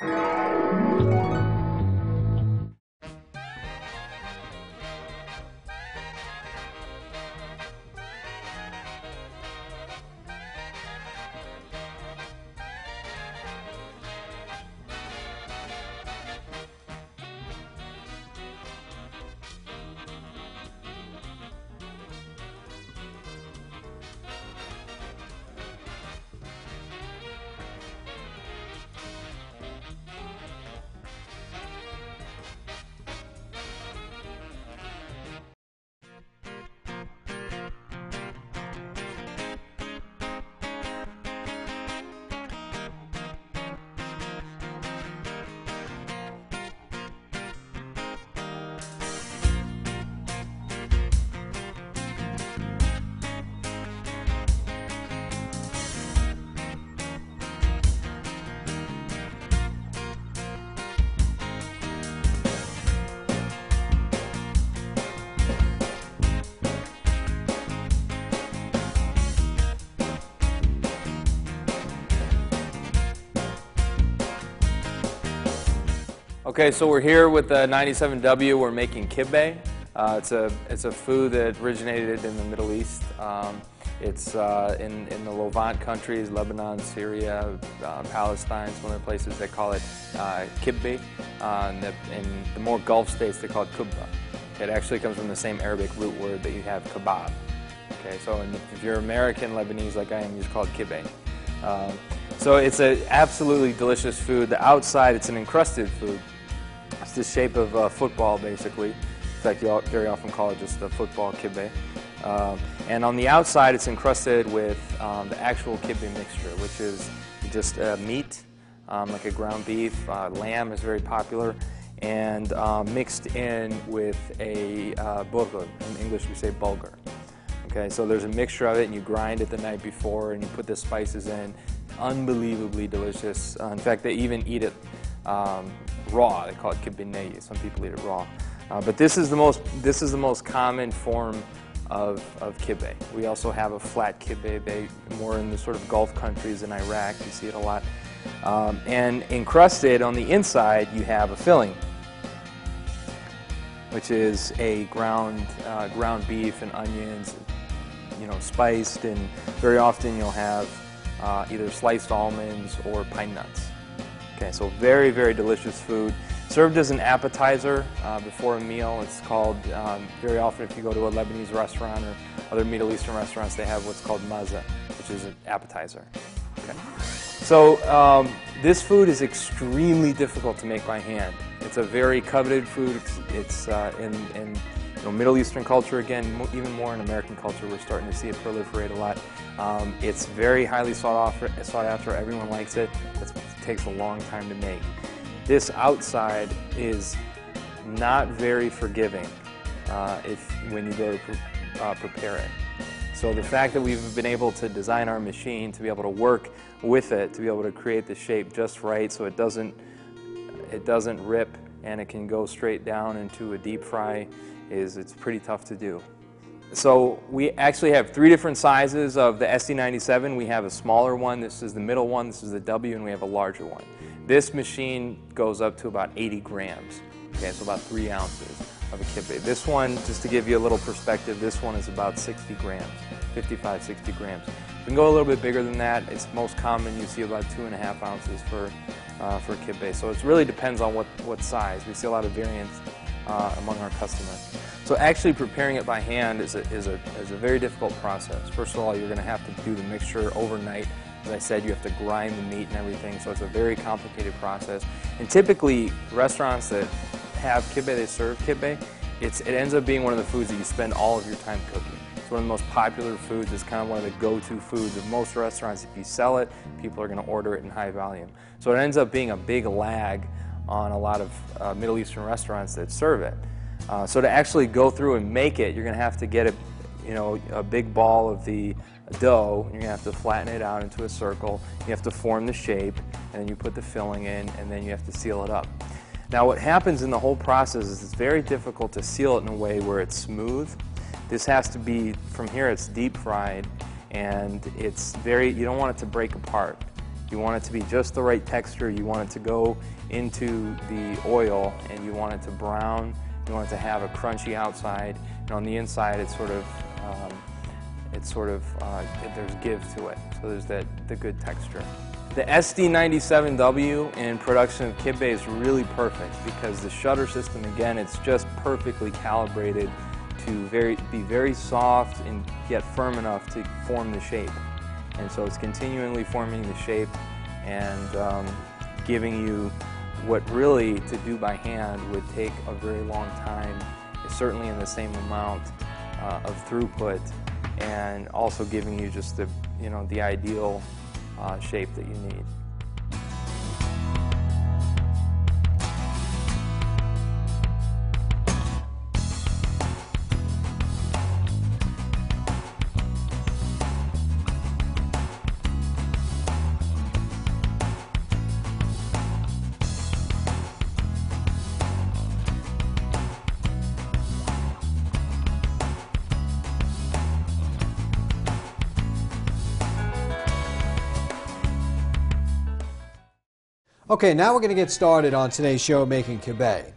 Thank. Okay, so we're here with the 97W. We're making kibbeh. Uh, it's a it's a food that originated in the Middle East. Um, it's uh, in in the Levant countries, Lebanon, Syria, uh, Palestine. Some other places they call it uh, kibbeh. Uh, in, the, in the more Gulf states, they call it kubba. It actually comes from the same Arabic root word that you have kebab. Okay, so if you're American Lebanese like I am, you just call it kibbeh. Um, so it's an absolutely delicious food. The outside, it's an encrusted food. It's the shape of a football, basically. In fact, you very often call it just the football kibbeh. Um, and on the outside, it's encrusted with um, the actual kibbeh mixture, which is just uh, meat, um, like a ground beef. Uh, lamb is very popular, and uh, mixed in with a uh, bulgur. In English, we say bulgur. Okay, so there's a mixture of it, and you grind it the night before, and you put the spices in. Unbelievably delicious. Uh, in fact, they even eat it um, raw. They call it kibbeh Some people eat it raw. Uh, but this is the most this is the most common form of, of kibbeh. We also have a flat kibbeh, they, more in the sort of Gulf countries in Iraq. You see it a lot. Um, and encrusted on the inside, you have a filling, which is a ground uh, ground beef and onions, you know, spiced, and very often you'll have uh, either sliced almonds or pine nuts. Okay, so very, very delicious food. Served as an appetizer uh, before a meal. It's called, um, very often if you go to a Lebanese restaurant or other Middle Eastern restaurants, they have what's called maza, which is an appetizer. Okay. So um, this food is extremely difficult to make by hand. It's a very coveted food. It's, it's uh, in, in you know, Middle Eastern culture, again, even more in American culture, we're starting to see it proliferate a lot. Um, it's very highly sought after, sought after. Everyone likes it. It's, it takes a long time to make. This outside is not very forgiving uh, if when you go to pre uh, prepare it. So the fact that we've been able to design our machine to be able to work with it, to be able to create the shape just right so it doesn't, it doesn't rip and it can go straight down into a deep fry is it's pretty tough to do. So we actually have three different sizes of the SD97. We have a smaller one, this is the middle one, this is the W, and we have a larger one. This machine goes up to about 80 grams, okay, so about three ounces of a kibbeh. This one, just to give you a little perspective, this one is about 60 grams, 55, 60 grams. We can go a little bit bigger than that. It's most common, you see about two and a half ounces for, uh, for kibbeh. So it really depends on what, what size. We see a lot of variance uh, among our customers. So actually preparing it by hand is a, is, a, is a very difficult process. First of all, you're going to have to do the mixture overnight. As I said, you have to grind the meat and everything, so it's a very complicated process. And typically, restaurants that have kibbeh, they serve kibbeh, it's, it ends up being one of the foods that you spend all of your time cooking. It's one of the most popular foods. It's kind of one of the go-to foods of most restaurants. If you sell it, people are going to order it in high volume. So it ends up being a big lag on a lot of uh, Middle Eastern restaurants that serve it. Uh, so to actually go through and make it, you're going to have to get a, you know, a big ball of the dough. You're going to have to flatten it out into a circle. You have to form the shape, and then you put the filling in, and then you have to seal it up. Now what happens in the whole process is it's very difficult to seal it in a way where it's smooth. This has to be, from here it's deep fried, and it's very, you don't want it to break apart. You want it to be just the right texture. You want it to go into the oil and you want it to brown. You want it to have a crunchy outside and on the inside it's sort of um, it's sort of uh, there's give to it. So there's that the good texture. The SD97W in production of Kibbe is really perfect because the shutter system again it's just perfectly calibrated to very be very soft and yet firm enough to form the shape. And so it's continually forming the shape and um, giving you what really to do by hand would take a very long time, certainly in the same amount uh, of throughput, and also giving you just the you know the ideal uh, shape that you need. Okay, now we're going to get started on today's show, Making Kibbe.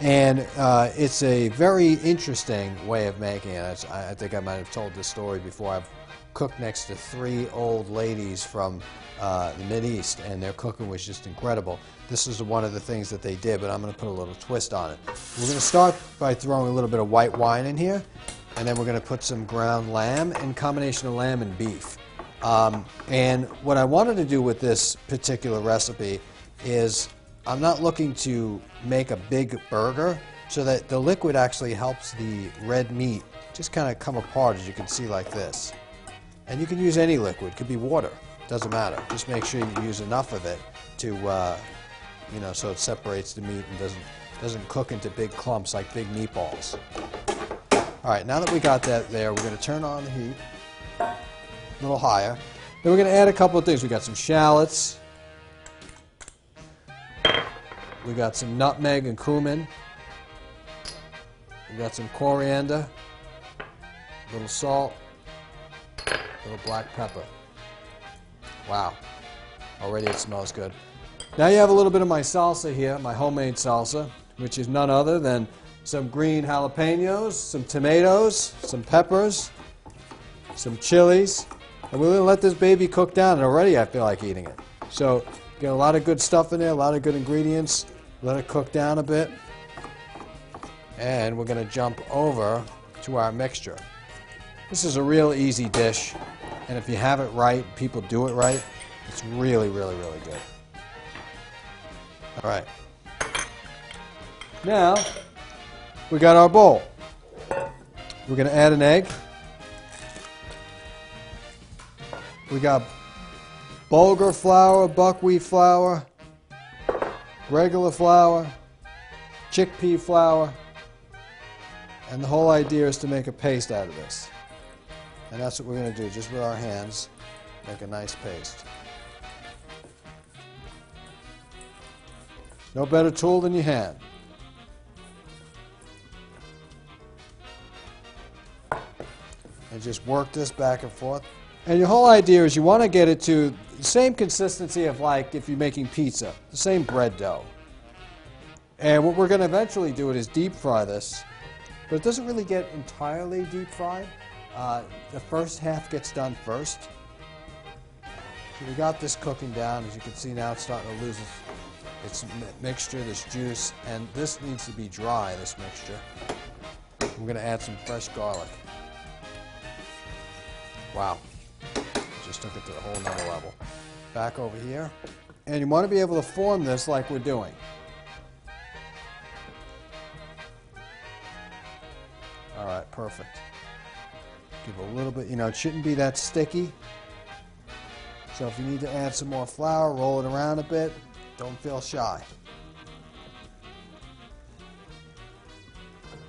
And uh, it's a very interesting way of making it. I, think I might have told this story before. I've cooked next to three old ladies from uh, the Mideast, and their cooking was just incredible. This is one of the things that they did, but I'm going to put a little twist on it. We're going to start by throwing a little bit of white wine in here, and then we're going to put some ground lamb and combination of lamb and beef. Um, and what I wanted to do with this particular recipe is I'm not looking to make a big burger so that the liquid actually helps the red meat just kind of come apart as you can see like this. And you can use any liquid, it could be water, doesn't matter. Just make sure you use enough of it to, uh, you know, so it separates the meat and doesn't, doesn't cook into big clumps like big meatballs. All right, now that we got that there, we're going to turn on the heat a little higher. Then we're going to add a couple of things. We got some shallots. We got some nutmeg and cumin. We got some coriander, a little salt, a little black pepper. Wow, already it smells good. Now you have a little bit of my salsa here, my homemade salsa, which is none other than some green jalapenos, some tomatoes, some peppers, some chilies, and we're to let this baby cook down, and already I feel like eating it. So, get a lot of good stuff in there, a lot of good ingredients. Let it cook down a bit. And we're going to jump over to our mixture. This is a real easy dish, and if you have it right, people do it right, it's really, really, really good. All right. Now, we got our bowl. We're going to add an egg. We got bulgur flour, buckwheat flour, regular flour, chickpea flour, and the whole idea is to make a paste out of this. And that's what we're going to do, just with our hands, make a nice paste. No better tool than your hand. and just work this back and forth. And your whole idea is you want to get it to the same consistency of like if you're making pizza, the same bread dough. And what we're going to eventually do it is deep fry this, but it doesn't really get entirely deep fried. Uh, the first half gets done first. So we got this cooking down. As you can see now, it's starting to lose its, its mi- mixture, this juice, and this needs to be dry. This mixture. I'm going to add some fresh garlic. Wow. Just took it to a whole nother level. Back over here. And you want to be able to form this like we're doing. All right, perfect. Give a little bit, you know, it shouldn't be that sticky. So if you need to add some more flour, roll it around a bit. Don't feel shy.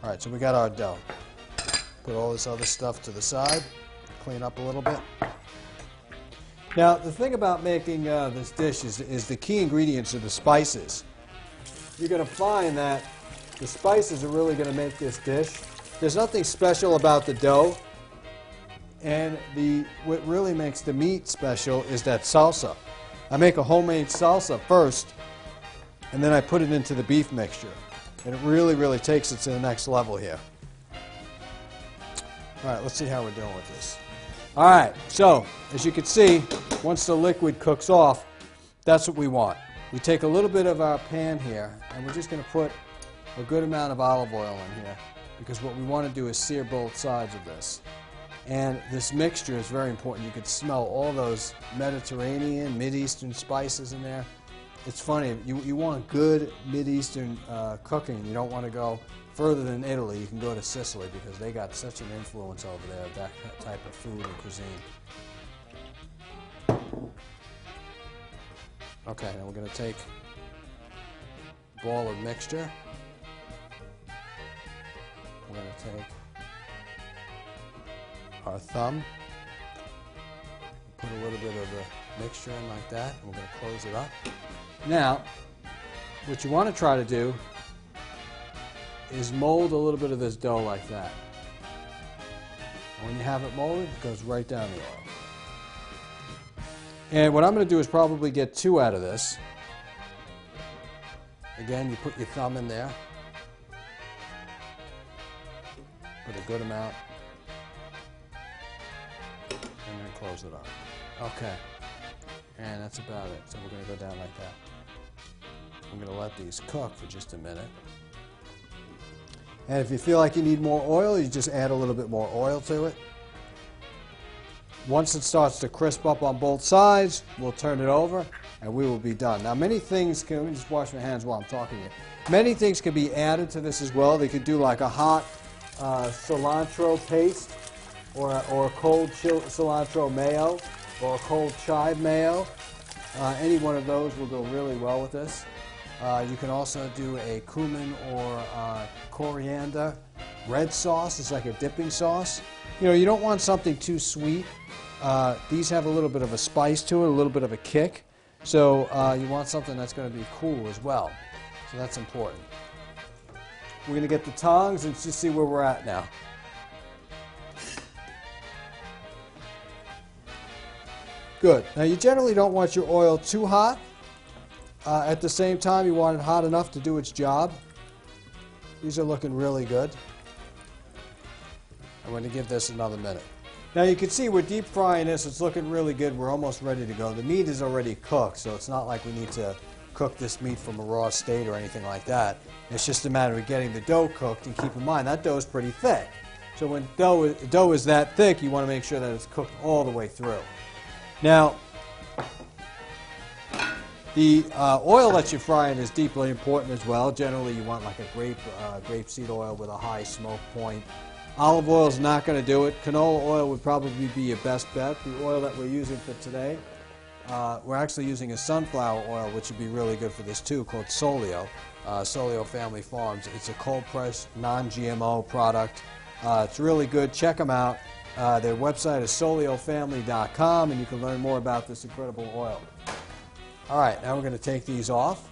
All right, so we got our dough. Put all this other stuff to the side clean up a little bit. Now, the thing about making uh, this dish is, is the key ingredients are the spices. You're going to find that the spices are really going to make this dish. There's nothing special about the dough, and the what really makes the meat special is that salsa. I make a homemade salsa first, and then I put it into the beef mixture. And it really, really takes it to the next level here. All right, let's see how we're doing with this. All right, so as you can see, once the liquid cooks off, that's what we want. We take a little bit of our pan here, and we're just going to put a good amount of olive oil in here because what we want to do is sear both sides of this. And this mixture is very important. You can smell all those Mediterranean, Mid-Eastern spices in there. It's funny, you, you want good Mid-Eastern uh, cooking. You don't want to go further than Italy. You can go to Sicily because they got such an influence over there of that type of food and cuisine. Okay, now we're going to take ball of mixture. We're going to take our thumb, put a little bit of the mixture in like that, and we're going to close it up. Now, what you want to try to do is mold a little bit of this dough like that. When you have it molded, it goes right down the oil. And what I'm going to do is probably get two out of this. Again, you put your thumb in there. Put a good amount. And then close it up. Okay. And that's about it. So we're going to go down like that. I'm going to let these cook for just a minute. And if you feel like you need more oil, you just add a little bit more oil to it. Once it starts to crisp up on both sides, we'll turn it over and we will be done. Now, many things can, let me just wash my hands while I'm talking here. Many things can be added to this as well. They could do like a hot uh, cilantro paste or, or a cold cilantro mayo or a cold chive mayo. Uh, any one of those will go really well with this. Uh, you can also do a cumin or uh, coriander red sauce. It's like a dipping sauce. You know, you don't want something too sweet. Uh, these have a little bit of a spice to it, a little bit of a kick. So uh, you want something that's going to be cool as well. So that's important. We're going to get the tongs and just see where we're at now. Good. Now you generally don't want your oil too hot. Uh, at the same time, you want it hot enough to do its job. These are looking really good. I'm going to give this another minute. Now you can see we're deep frying this. It's looking really good. We're almost ready to go. The meat is already cooked, so it's not like we need to cook this meat from a raw state or anything like that. It's just a matter of getting the dough cooked. And keep in mind, that dough is pretty thick. So when dough, dough is that thick, you want to make sure that it's cooked all the way through. Now, the uh, oil that you're frying is deeply important as well. Generally, you want like a grape, uh, grapeseed oil with a high smoke point. Olive oil is not going to do it. Canola oil would probably be your best bet. The oil that we're using for today, uh, we're actually using a sunflower oil, which would be really good for this too, called Solio. Uh, Solio Family Farms. It's a cold pressed, non GMO product. Uh, it's really good. Check them out. Uh, their website is soliofamily.com, and you can learn more about this incredible oil. All right, now we're going to take these off.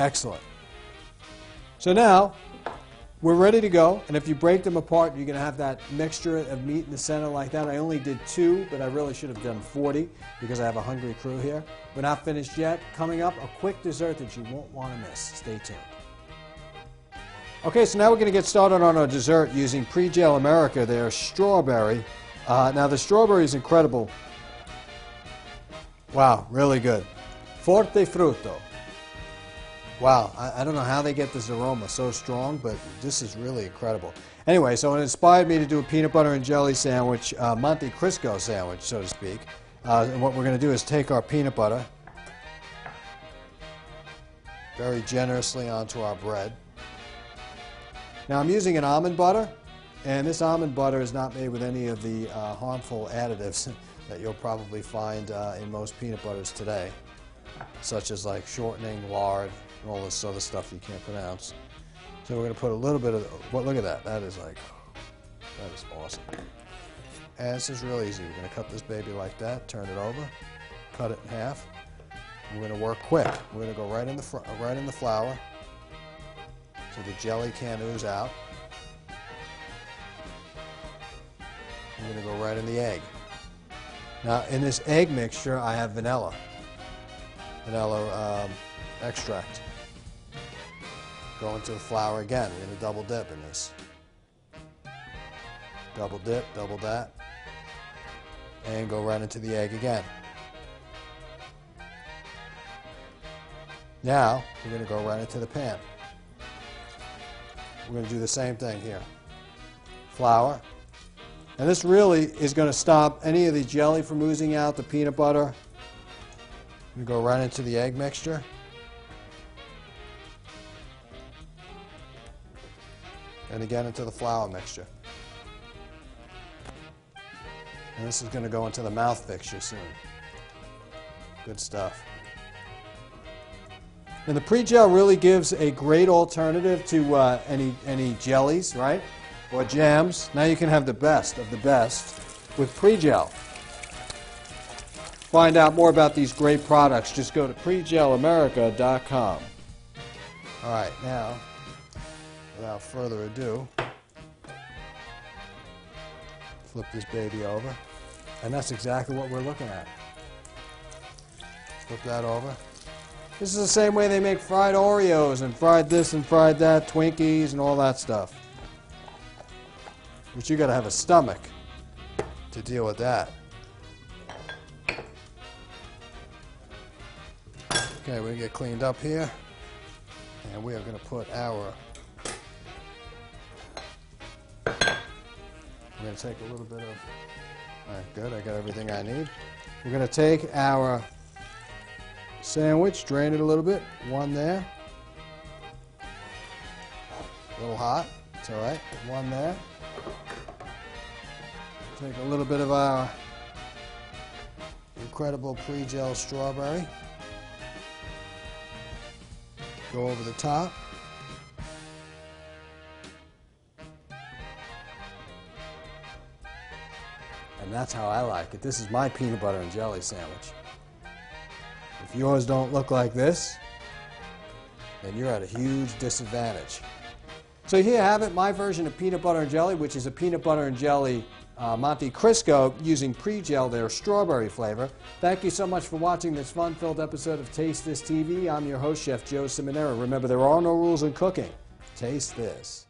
Excellent. So now we're ready to go. And if you break them apart, you're going to have that mixture of meat in the center like that. I only did two, but I really should have done 40 because I have a hungry crew here. We're not finished yet. Coming up, a quick dessert that you won't want to miss. Stay tuned. Okay, so now we're going to get started on our dessert using Pre-Gel America, their strawberry. Uh, now the strawberry is incredible. Wow, really good. Forte frutto. Wow, I, I, don't know how they get this aroma so strong, but this is really incredible. Anyway, so it inspired me to do a peanut butter and jelly sandwich, uh, Monte Cristo sandwich, so to speak. Uh, and what we're going to do is take our peanut butter very generously onto our bread. Now I'm using an almond butter, and this almond butter is not made with any of the uh, harmful additives that you'll probably find uh, in most peanut butters today, such as like shortening, lard, all this other stuff you can't pronounce. So we're going to put a little bit of, well, look at that, that is like, that is awesome. And this is real easy. We're going to cut this baby like that, turn it over, cut it in half. We're going to work quick. We're going to go right in the right in the flour, so the jelly can ooze out. I'm going to go right in the egg. Now, in this egg mixture, I have vanilla. Vanilla um, extract. Go into the flour again. We're going to double dip in this. Double dip, double that. And go right into the egg again. Now, we're going to go right into the pan. We're going to do the same thing here. Flour. And this really is going to stop any of the jelly from oozing out, the peanut butter. We go right into the egg mixture. And again into the flour mixture. And this is going to go into the mouth fixture soon. Good stuff. And the pre-gel really gives a great alternative to uh, any, any jellies, right? Or jams. Now you can have the best of the best with pre-gel. Find out more about these great products. Just go to pregelamerica.com. All right, now, without further ado, flip this baby over. And that's exactly what we're looking at. Flip that over. This is the same way they make fried Oreos and fried this and fried that, Twinkies and all that stuff. But you got to have a stomach to deal with that. Okay, we get cleaned up here. And we are to put our. Going to take a little bit of. All right, good. I got everything I need. We're going to take our sandwich, drain it a little bit. One there. A little hot. It's all right. One there. Take a little bit of our incredible pre-gel strawberry. Go over the top. And that's how I like it. This is my peanut butter and jelly sandwich. If yours don't look like this, then you're at a huge disadvantage. So here you have it, my version of peanut butter and jelly, which is a peanut butter and jelly uh, Monte Cristo using pre-gel, their strawberry flavor. Thank you so much for watching this fun-filled episode of Taste This TV. I'm your host, Chef Joe Simonera. Remember, there are no rules in cooking. Taste this.